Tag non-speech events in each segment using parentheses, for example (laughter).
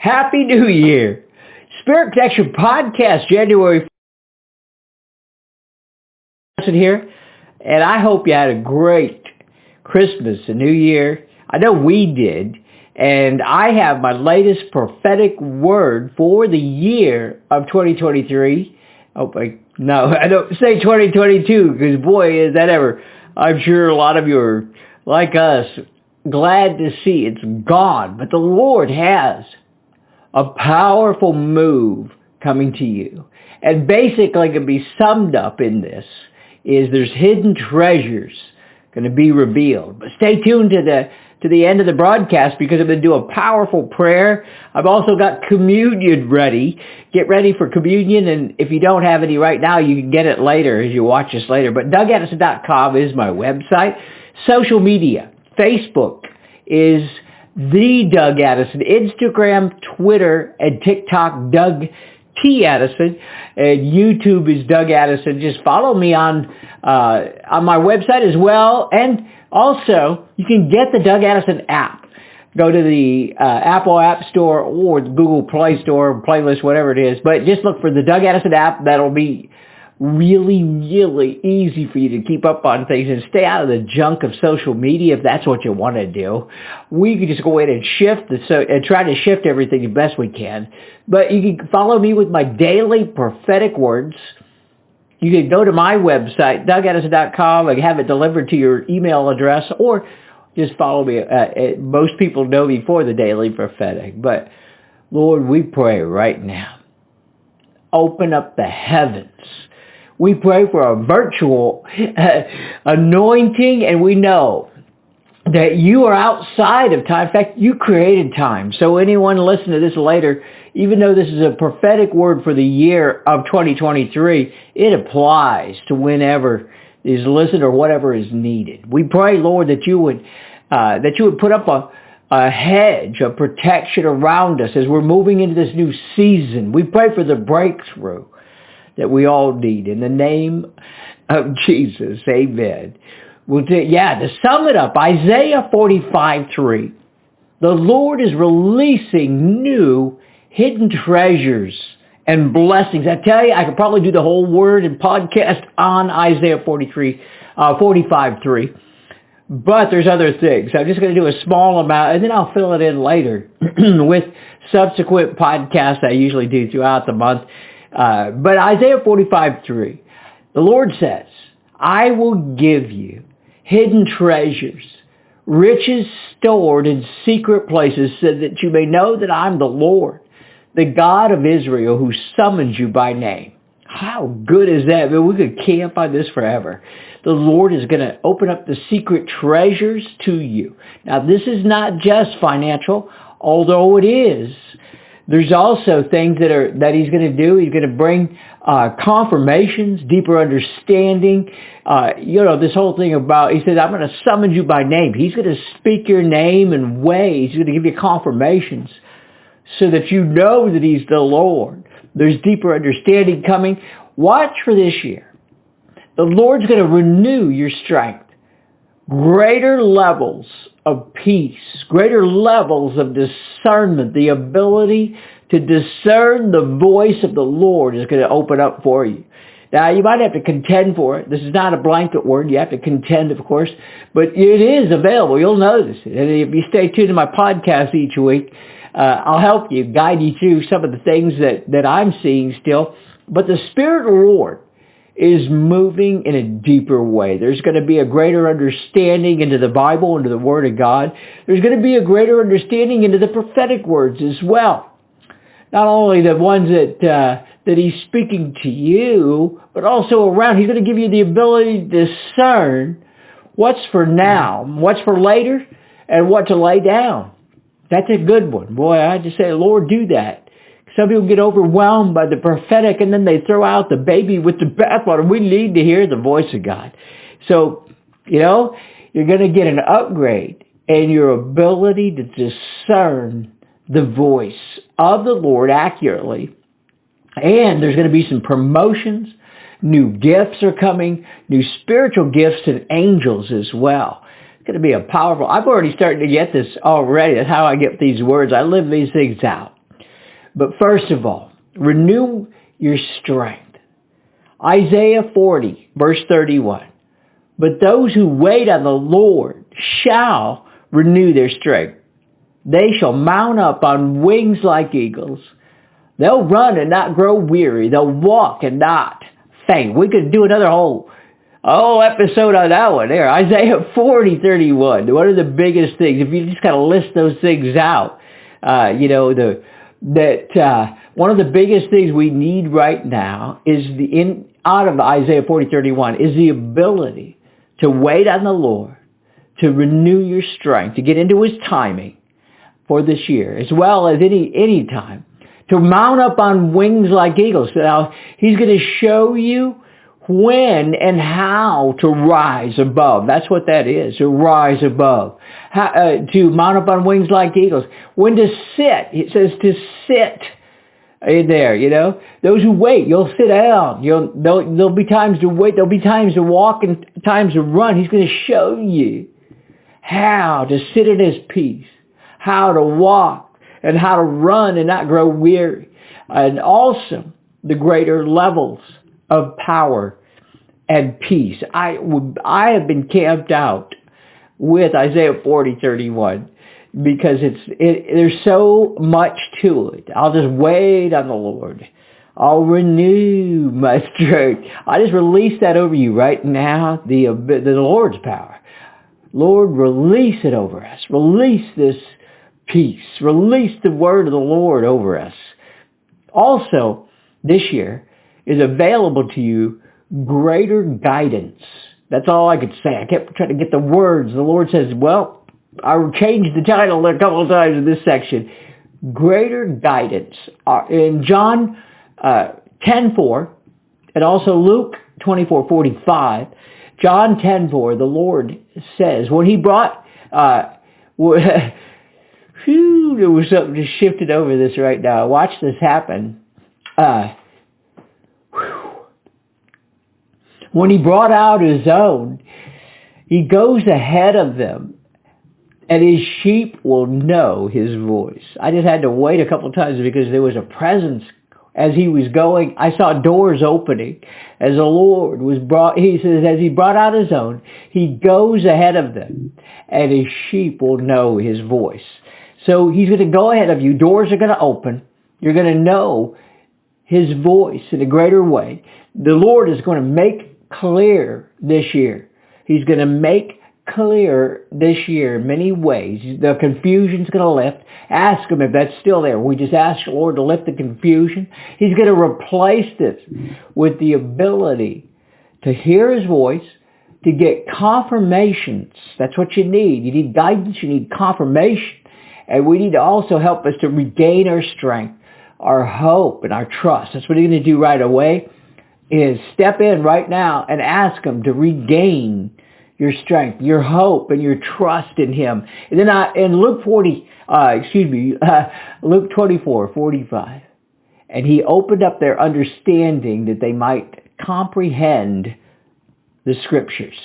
Happy New Year. Spirit Connection Podcast, January here. And I hope you had a great Christmas and New Year. I know we did. And I have my latest prophetic word for the year of 2023. Oh, I, no, (laughs) I don't say 2022 because boy, is that ever. I'm sure a lot of you are like us, glad to see it's gone. But the Lord has a powerful move coming to you. And basically can be summed up in this is there's hidden treasures going to be revealed. But stay tuned to the to the end of the broadcast because I'm going to do a powerful prayer. I've also got communion ready. Get ready for communion, and if you don't have any right now, you can get it later as you watch this later. But DougAddison.com is my website. Social media, Facebook is the Doug Addison, Instagram, Twitter, and TikTok, Doug T. Addison, and YouTube is Doug Addison. Just follow me on uh, on my website as well, and also you can get the Doug Addison app. Go to the uh, Apple App Store or the Google Play Store, playlist, whatever it is. But just look for the Doug Addison app. That'll be really, really easy for you to keep up on things and stay out of the junk of social media if that's what you want to do. We can just go in and shift the, so, and try to shift everything the best we can. But you can follow me with my daily prophetic words. You can go to my website, dougaddison.com, and have it delivered to your email address, or just follow me. Uh, uh, most people know me for the daily prophetic, but Lord, we pray right now. Open up the heavens we pray for a virtual uh, anointing and we know that you are outside of time. In fact, you created time. So anyone listen to this later, even though this is a prophetic word for the year of 2023, it applies to whenever is listened or whatever is needed. We pray, Lord, that you would, uh, that you would put up a, a hedge of protection around us as we're moving into this new season. We pray for the breakthrough that we all need. In the name of Jesus, amen. Yeah, to sum it up, Isaiah 45, 3. The Lord is releasing new hidden treasures and blessings. I tell you, I could probably do the whole word and podcast on Isaiah 43, uh, 45, 3. But there's other things. I'm just going to do a small amount and then I'll fill it in later (clears throat) with subsequent podcasts I usually do throughout the month. Uh, but Isaiah 45, 3, the Lord says, I will give you hidden treasures, riches stored in secret places so that you may know that I'm the Lord, the God of Israel who summons you by name. How good is that? I mean, we could camp on this forever. The Lord is going to open up the secret treasures to you. Now, this is not just financial, although it is. There's also things that are that he's going to do. He's going to bring uh, confirmations, deeper understanding. Uh, you know, this whole thing about, he said, I'm going to summon you by name. He's going to speak your name in ways. He's going to give you confirmations so that you know that he's the Lord. There's deeper understanding coming. Watch for this year. The Lord's going to renew your strength. Greater levels of peace, greater levels of discernment, the ability to discern the voice of the Lord is going to open up for you. Now, you might have to contend for it. This is not a blanket word. You have to contend, of course, but it is available. You'll notice it. And if you stay tuned to my podcast each week, uh, I'll help you, guide you through some of the things that, that I'm seeing still. But the Spirit of the Lord is moving in a deeper way. There's going to be a greater understanding into the Bible, into the Word of God. There's going to be a greater understanding into the prophetic words as well. Not only the ones that, uh, that He's speaking to you, but also around. He's going to give you the ability to discern what's for now, what's for later, and what to lay down. That's a good one. Boy, I just say, Lord, do that. Some people get overwhelmed by the prophetic and then they throw out the baby with the bathwater. We need to hear the voice of God. So, you know, you're going to get an upgrade in your ability to discern the voice of the Lord accurately. And there's going to be some promotions. New gifts are coming. New spiritual gifts and angels as well. It's going to be a powerful, I've already started to get this already. That's how I get these words. I live these things out. But first of all, renew your strength. Isaiah 40, verse 31. But those who wait on the Lord shall renew their strength. They shall mount up on wings like eagles. They'll run and not grow weary. They'll walk and not faint. We could do another whole whole episode on that one there. Isaiah 40, 31. One of the biggest things, if you just kind of list those things out, uh, you know, the, that, uh, one of the biggest things we need right now is the, in, out of Isaiah 40, 31, is the ability to wait on the Lord, to renew your strength, to get into his timing for this year, as well as any, any time, to mount up on wings like eagles. Now, he's going to show you when and how to rise above. That's what that is, to rise above. How, uh, to mount up on wings like eagles. When to sit, it says to sit in there, you know. Those who wait, you'll sit down. You'll, there'll, there'll be times to wait. There'll be times to walk and times to run. He's going to show you how to sit in his peace, how to walk and how to run and not grow weary. And also the greater levels of power and peace. I, I have been camped out with Isaiah 40, 31 because it's, it, there's so much to it. I'll just wait on the Lord. I'll renew my (laughs) strength. I just release that over you right now, the, the Lord's power. Lord, release it over us. Release this peace. Release the word of the Lord over us. Also, this year is available to you greater guidance. That's all I could say. I kept trying to get the words. The Lord says, well, I changed the title a couple of times in this section. Greater guidance. Uh, in John uh, 10.4 and also Luke 24.45, John 10.4, the Lord says, when he brought, uh, (laughs) whew, there was something just shifted over this right now. Watch this happen. Uh, when he brought out his own, he goes ahead of them and his sheep will know his voice. I just had to wait a couple times because there was a presence as he was going. I saw doors opening as the Lord was brought. He says, as he brought out his own, he goes ahead of them and his sheep will know his voice. So he's going to go ahead of you. Doors are going to open. You're going to know his voice in a greater way. The Lord is going to make clear this year. He's going to make clear this year many ways. The confusion's going to lift. Ask him if that's still there. We just ask the Lord to lift the confusion. He's going to replace this with the ability to hear his voice, to get confirmations. That's what you need. You need guidance. You need confirmation. And we need to also help us to regain our strength, our hope, and our trust. That's what he's going to do right away is step in right now and ask him to regain your strength, your hope, and your trust in him. And then I, in Luke 40, uh, excuse me, uh, (laughs) Luke 24, 45, and he opened up their understanding that they might comprehend the scriptures.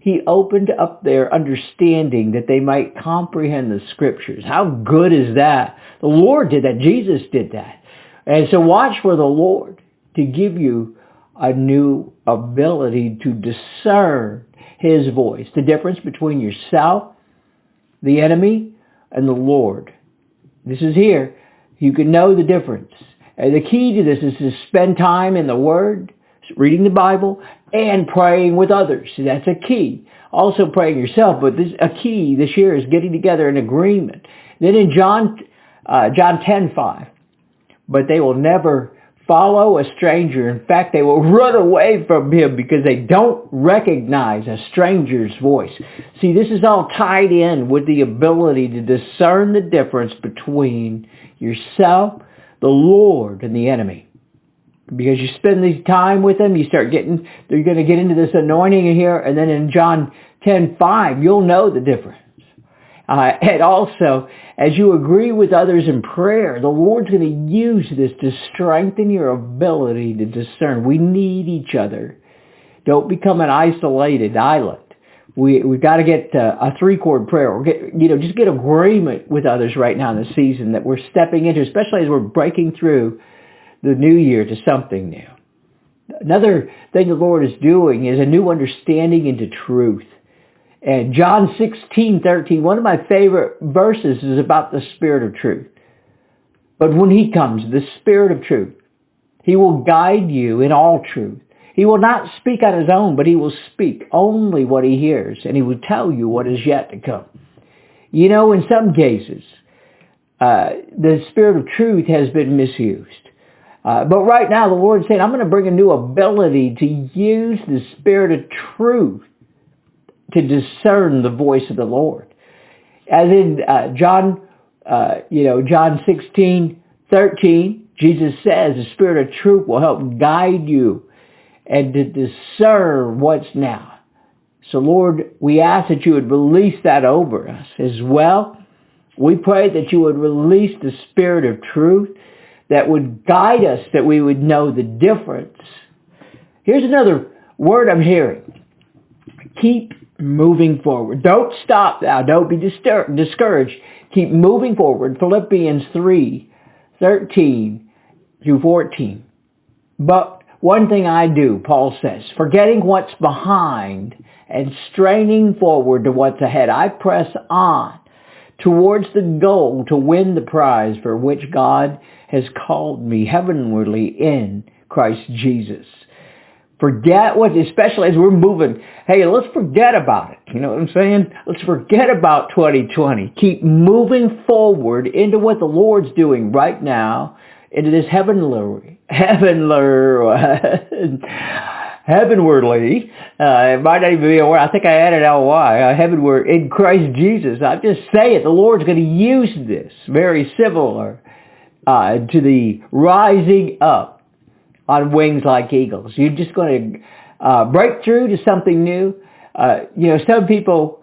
He opened up their understanding that they might comprehend the scriptures. How good is that? The Lord did that. Jesus did that. And so watch for the Lord to give you a new ability to discern his voice. The difference between yourself, the enemy, and the Lord. This is here. You can know the difference. And the key to this is to spend time in the Word, reading the Bible, and praying with others. That's a key. Also praying yourself, but this a key this year is getting together in agreement. Then in John uh, John 10:5, but they will never follow a stranger. In fact, they will (laughs) run away from him because they don't recognize a stranger's voice. See, this is all tied in with the ability to discern the difference between yourself, the Lord, and the enemy. Because you spend this time with them, you start getting, you're going to get into this anointing here, and then in John 10:5, you'll know the difference. Uh, and also, as you agree with others in prayer, the Lord's going to use this to strengthen your ability to discern. We need each other. Don't become an isolated island. we we got to get uh, a three chord prayer or get you know just get agreement with others right now in the season that we're stepping into, especially as we're breaking through the new year to something new. Another thing the Lord is doing is a new understanding into truth. And John 16, 13, one of my favorite verses is about the Spirit of truth. But when he comes, the Spirit of truth, he will guide you in all truth. He will not speak on his own, but he will speak only what he hears, and he will tell you what is yet to come. You know, in some cases, uh, the Spirit of truth has been misused. Uh, but right now, the Lord is saying, I'm going to bring a new ability to use the Spirit of truth to discern the voice of the Lord. As in uh, John, uh, you know, John 16, 13, Jesus says the Spirit of truth will help guide you and to discern what's now. So Lord, we ask that you would release that over us as well. We pray that you would release the Spirit of truth that would guide us, that we would know the difference. Here's another word I'm hearing. Keep moving forward. Don't stop now. Don't be discouraged. Keep moving forward. Philippians 3, 13 through 14. But one thing I do, Paul says, forgetting what's behind and straining forward to what's ahead, I press on towards the goal to win the prize for which God has called me heavenwardly in Christ Jesus. Forget what, especially as we're moving, hey, let's forget about it. You know what I'm saying? Let's forget about 2020. Keep moving forward into what the Lord's doing right now, into this heavenly, heavenly, (laughs) heavenwardly, uh, it might not even be a word. I think I added ly, uh, heavenward in Christ Jesus. I just say it. The Lord's going to use this very similar uh, to the rising up on wings like eagles. You're just going to uh, break through to something new. Uh, you know, some people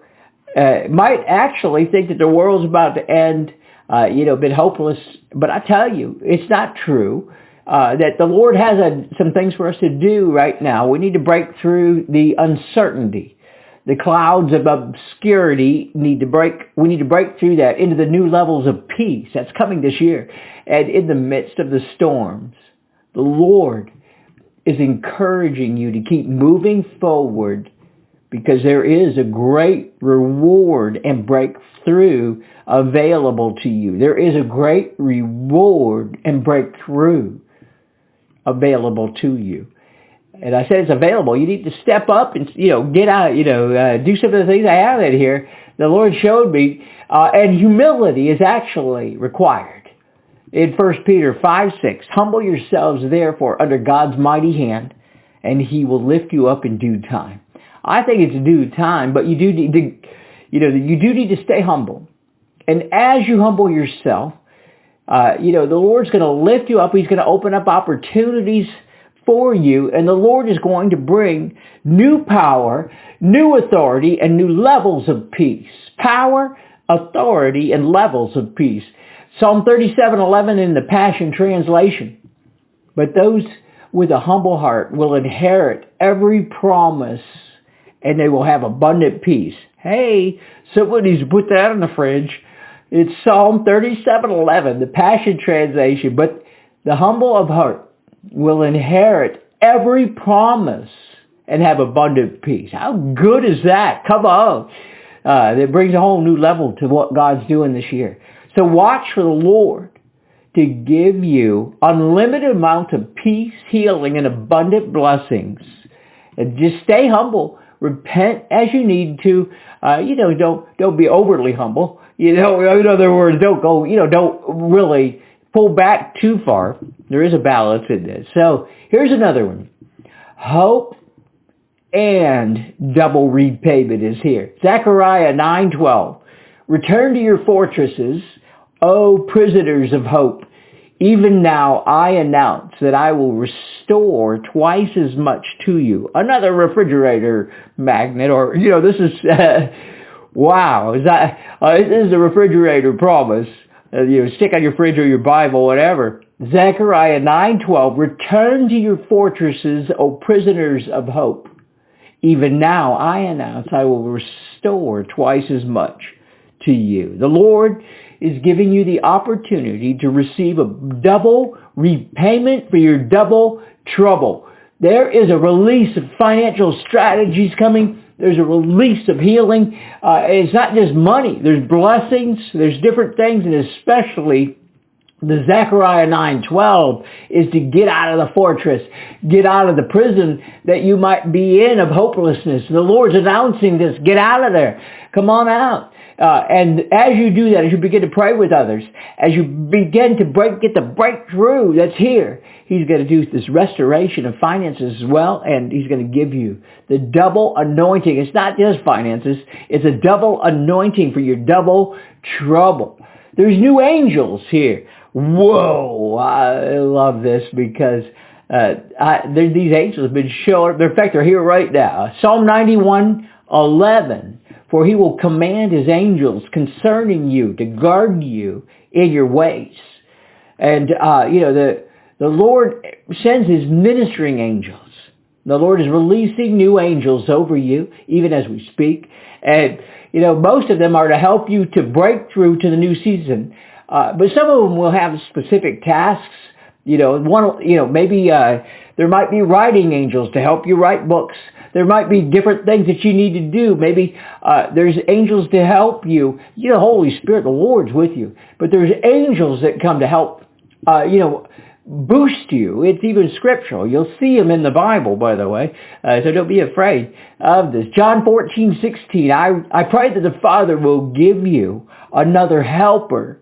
uh, might actually think that the world's about to end, uh, you know, been hopeless. But I tell you, it's not true. Uh, that the Lord has a, some things for us to do right now. We need to break through the uncertainty the clouds of obscurity need to break, we need to break through that into the new levels of peace that's coming this year. And in the midst of the storms, the Lord is encouraging you to keep moving forward because there is a great reward and breakthrough available to you. There is a great reward and breakthrough available to you and I said it's available. You need to step up and you know get out. You know, uh, do some of the things I have in here. The Lord showed me, uh, and humility is actually required. In 1 Peter 5, 6, humble yourselves therefore under God's mighty hand, and he will lift you up in due time. I think it's due time, but you do need to, you know, you do need to stay humble. And as you humble yourself, uh, you know, the Lord's going to lift you up. He's going to open up opportunities for you, and the Lord is going to bring new power, new authority, and new levels of peace. Power, authority, and levels of peace. Psalm 37:11 in the Passion Translation. But those with a humble heart will inherit every promise, and they will have abundant peace. Hey, somebody's put that in the fridge. It's Psalm 37:11, the Passion Translation. But the humble of heart will inherit every promise and have abundant peace. How good is that? Come on. Uh, that brings a whole new level to what God's doing this year. So watch for the Lord to give you unlimited amount of peace, healing, and abundant blessings. And just stay humble. Repent as you need to. Uh, you know, don't don't be overly humble. You know, in other words, don't go. You know, don't really pull back too far. There is a balance in this. So here's another one. Hope and double repayment is here. Zechariah 9:12. Return to your fortresses, O prisoners of hope. Even now I announce that I will restore twice as much to you. Another refrigerator magnet or, you know, this is, uh, (laughs) wow, is that, uh, this is a refrigerator promise uh, you know, stick on your fridge or your Bible, whatever. Zechariah 9:12, return to your fortresses, O prisoners of hope. even now I announce I will restore twice as much to you. The Lord is giving you the opportunity to receive a double repayment for your double trouble. There is a release of financial strategies coming. There's a release of healing. Uh, it's not just money. There's blessings. There's different things, and especially the Zechariah 9:12 is to get out of the fortress, get out of the prison that you might be in of hopelessness. The Lord's announcing this. Get out of there. Come on out. Uh, and as you do that, as you begin to pray with others, as you begin to break, get the breakthrough that's here, He's going to do this restoration of finances as well, and He's going to give you the double anointing. It's not just finances; it's a double anointing for your double trouble. There's new angels here whoa, I love this because uh, I, these angels have been showing, in fact, they're here right now. Psalm 91, 11. For he will command his angels concerning you to guard you in your ways. And, uh, you know, the, the Lord sends his ministering angels. The Lord is releasing new angels over you, even as we speak. And, you know, most of them are to help you to break through to the new season. Uh, but some of them will have specific tasks. You know, one, you know, maybe uh, there might be writing angels to help you write books. There might be different things that you need to do. Maybe uh, there's angels to help you. You know, Holy Spirit, the Lord's with you. But there's angels that come to help, uh, you know, boost you. It's even scriptural. You'll see them in the Bible, by the way. Uh, so don't be afraid of this. John 14, 16. I, I pray that the Father will give you another helper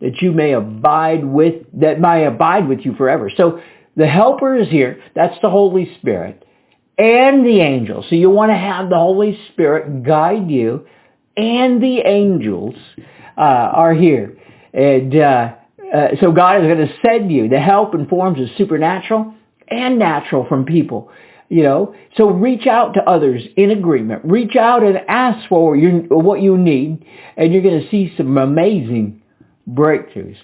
that you may abide with, that may abide with you forever. So the helper is here. That's the Holy Spirit and the angels. So you want to have the Holy Spirit guide you and the angels uh, are here. And uh, uh, so God is going to send you the help in forms of supernatural and natural from people. You know, so reach out to others in agreement. Reach out and ask for your, what you need, and you're going to see some amazing breakthroughs.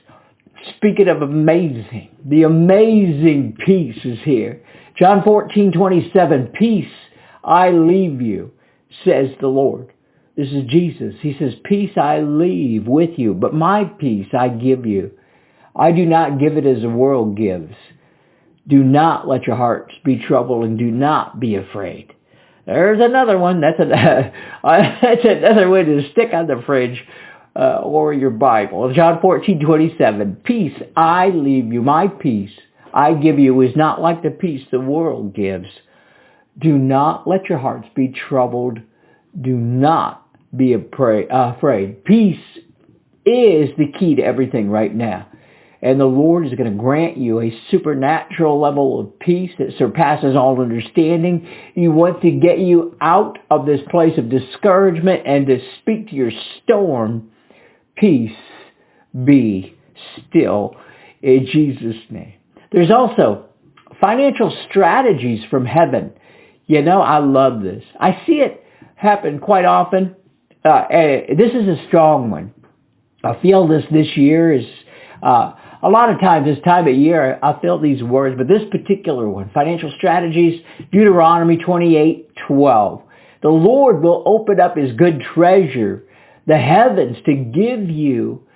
Speaking of amazing, the amazing peace is here. John 14, 27, peace I leave you, says the Lord. This is Jesus. He says, peace I leave with you, but my peace I give you. I do not give it as the world gives. Do not let your hearts be troubled and do not be afraid. There's another one. That's, a, (laughs) that's another way to stick on the fridge uh, or your Bible. John 14, 27. Peace I leave you. My peace I give you is not like the peace the world gives. Do not let your hearts be troubled. Do not be afraid. Peace is the key to everything right now. And the Lord is going to grant you a supernatural level of peace that surpasses all understanding. He wants to get you out of this place of discouragement and to speak to your storm peace be still in Jesus' name. There's also financial strategies from heaven. You know, I love this. I see it happen quite often. Uh, this is a strong one. I feel this this year is, uh, a lot of times this time of year, I feel these words, but this particular one, financial strategies, Deuteronomy 28, 12. The Lord will open up his good treasure the heavens to give you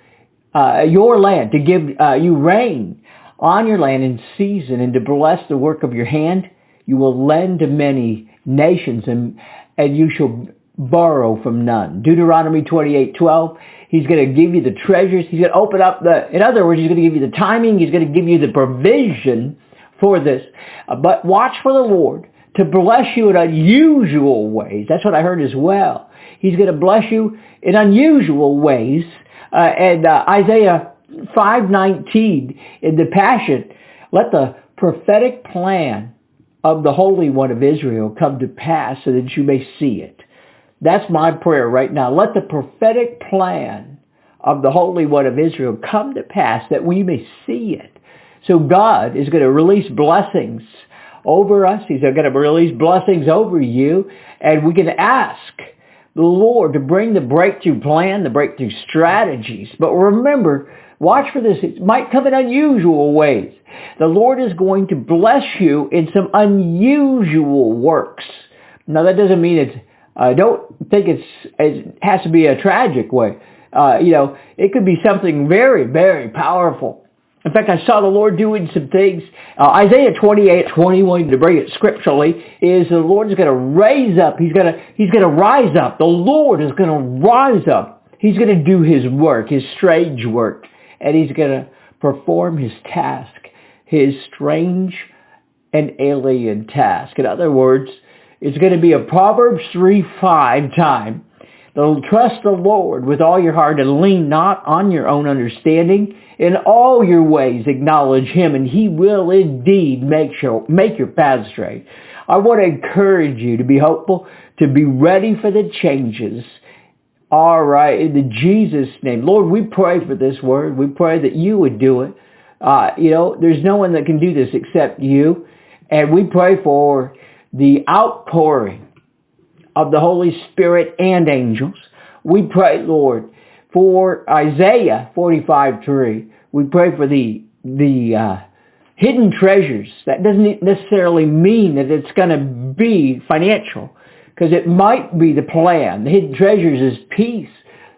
uh, your land, to give uh, you rain on your land in season and to bless the work of your hand. You will lend to many nations and, and you shall borrow from none. Deuteronomy 28, 12. He's going to give you the treasures. He's going to open up the, in other words, he's going to give you the timing. He's going to give you the provision for this. Uh, but watch for the Lord to bless you in unusual ways. That's what I heard as well. He's going to bless you in unusual ways. Uh, and uh, Isaiah 5.19 in the Passion, let the prophetic plan of the Holy One of Israel come to pass so that you may see it. That's my prayer right now. Let the prophetic plan of the Holy One of Israel come to pass that we may see it. So God is going to release blessings over us. He's going to release blessings over you. And we can ask the Lord to bring the breakthrough plan, the breakthrough strategies. But remember, watch for this. It might come in unusual ways. The Lord is going to bless you in some unusual works. Now that doesn't mean it's, I uh, don't think it's, it has to be a tragic way. Uh, you know, it could be something very, very powerful. In fact, I saw the Lord doing some things. Uh, Isaiah 28, 21, to bring it scripturally, is the Lord is going to raise up. He's going to, he's going to rise up. The Lord is going to rise up. He's going to do his work, his strange work, and he's going to perform his task, his strange and alien task. In other words, it's going to be a Proverbs 3, 5 time. Trust the Lord with all your heart and lean not on your own understanding. In all your ways acknowledge him and he will indeed make, sure, make your path straight. I want to encourage you to be hopeful, to be ready for the changes. All right, in the Jesus name. Lord, we pray for this word. We pray that you would do it. Uh, you know, there's no one that can do this except you. And we pray for the outpouring of the Holy Spirit and angels. We pray, Lord, for Isaiah 45:3. We pray for the the uh, hidden treasures. That doesn't necessarily mean that it's going to be financial, because it might be the plan. The hidden treasures is peace.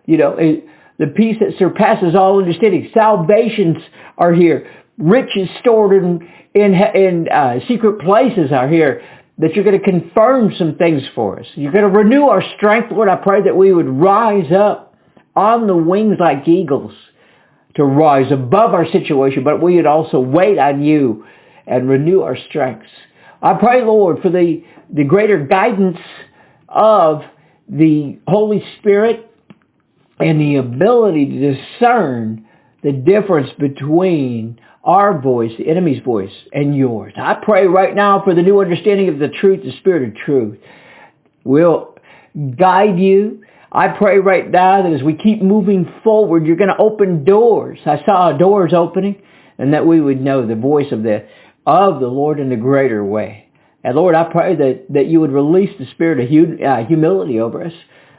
You know, it, the peace that surpasses all understanding. Salvations are here. Riches stored in in, in uh, secret places are here that you're going to confirm some things for us. You're going to renew our strength. Lord, I pray that we would rise up on the wings like eagles to rise above our situation, but we would also wait on you and renew our strengths. I pray, Lord, for the, the greater guidance of the Holy Spirit and the ability to discern the difference between our voice, the enemy's voice, and yours. I pray right now for the new understanding of the truth, the spirit of truth will guide you. I pray right now that as we keep moving forward, you're going to open doors. I saw doors opening and that we would know the voice of the, of the Lord in a greater way. And Lord, I pray that, that you would release the spirit of uh, humility over us,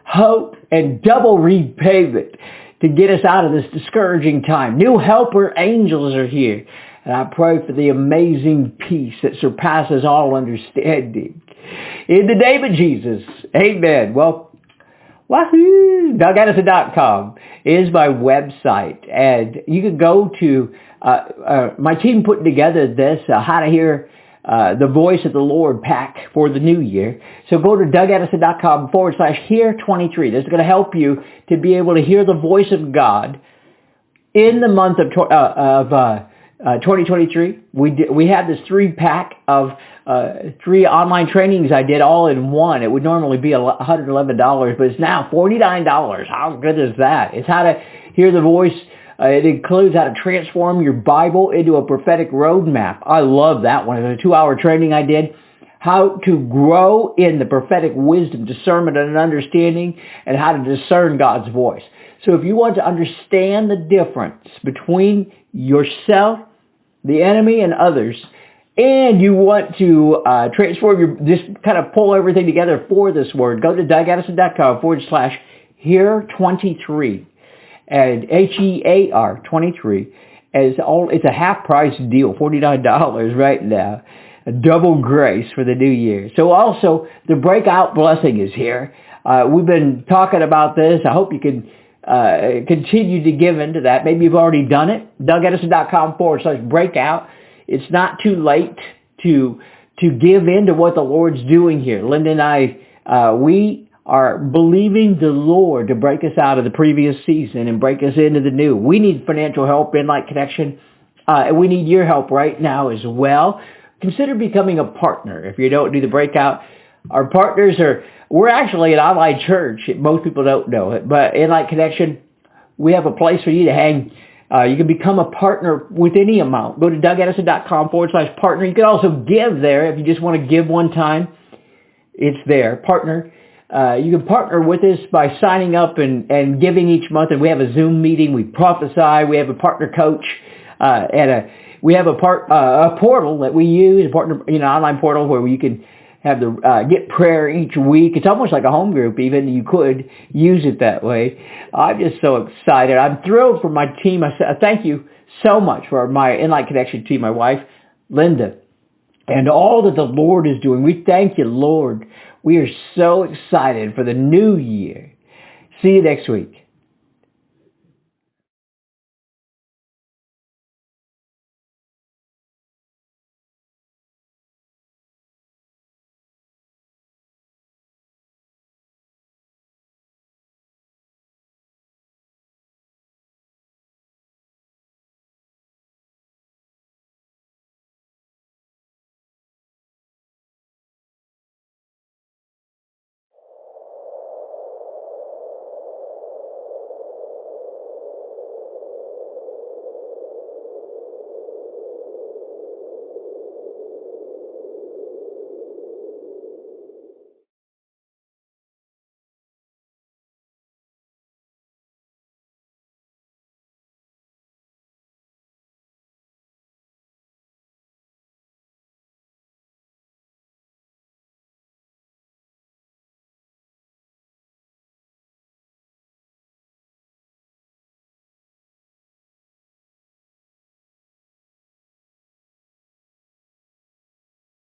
hope, and double repave it to get us out of this discouraging time. New helper angels are here. And I pray for the amazing peace that surpasses all understanding. In the name of Jesus, amen. Well, wahoo, DougAddison.com is my website. And you can go to, uh, uh, my team putting together this, uh, how to hear uh, the voice of the Lord pack for the new year. So go to dougaddison.com forward slash hear 23. This is going to help you to be able to hear the voice of God in the month of, uh, of uh, uh, 2023. We did, we had this three pack of uh, three online trainings I did all in one. It would normally be $111, but it's now $49. How good is that? It's how to hear the voice uh, it includes how to transform your Bible into a prophetic roadmap. I love that one. It's a two-hour training I did. How to grow in the prophetic wisdom, discernment, and understanding, and how to discern God's voice. So if you want to understand the difference between yourself, the enemy, and others, and you want to uh, transform your, just kind of pull everything together for this word, go to dougaddison.com forward slash here 23 and H-E-A-R 23 is all, it's a half price deal, $49 right now. A double grace for the new year. So also the breakout blessing is here. Uh, we've been talking about this. I hope you can uh, continue to give into that. Maybe you've already done it. DougAddison.com forward slash breakout. It's not too late to to give into what the Lord's doing here. Linda and I, uh, we are believing the Lord to break us out of the previous season and break us into the new. We need financial help InLight Connection. Uh, and we need your help right now as well. Consider becoming a partner if you don't do the breakout. Our partners are, we're actually an online church. Most people don't know it, but InLight Connection, we have a place for you to hang. Uh, you can become a partner with any amount. Go to dougaddison.com forward slash partner. You can also give there if you just want to give one time. It's there. Partner. Uh, you can partner with us by signing up and, and giving each month. And we have a Zoom meeting. We prophesy. We have a partner coach uh, and a we have a part uh, a portal that we use, a partner you know online portal where you can have the uh, get prayer each week. It's almost like a home group. Even you could use it that way. I'm just so excited. I'm thrilled for my team. I thank you so much for my Inlight Connection team. My wife, Linda, and all that the Lord is doing. We thank you, Lord. We are so excited for the new year. See you next week.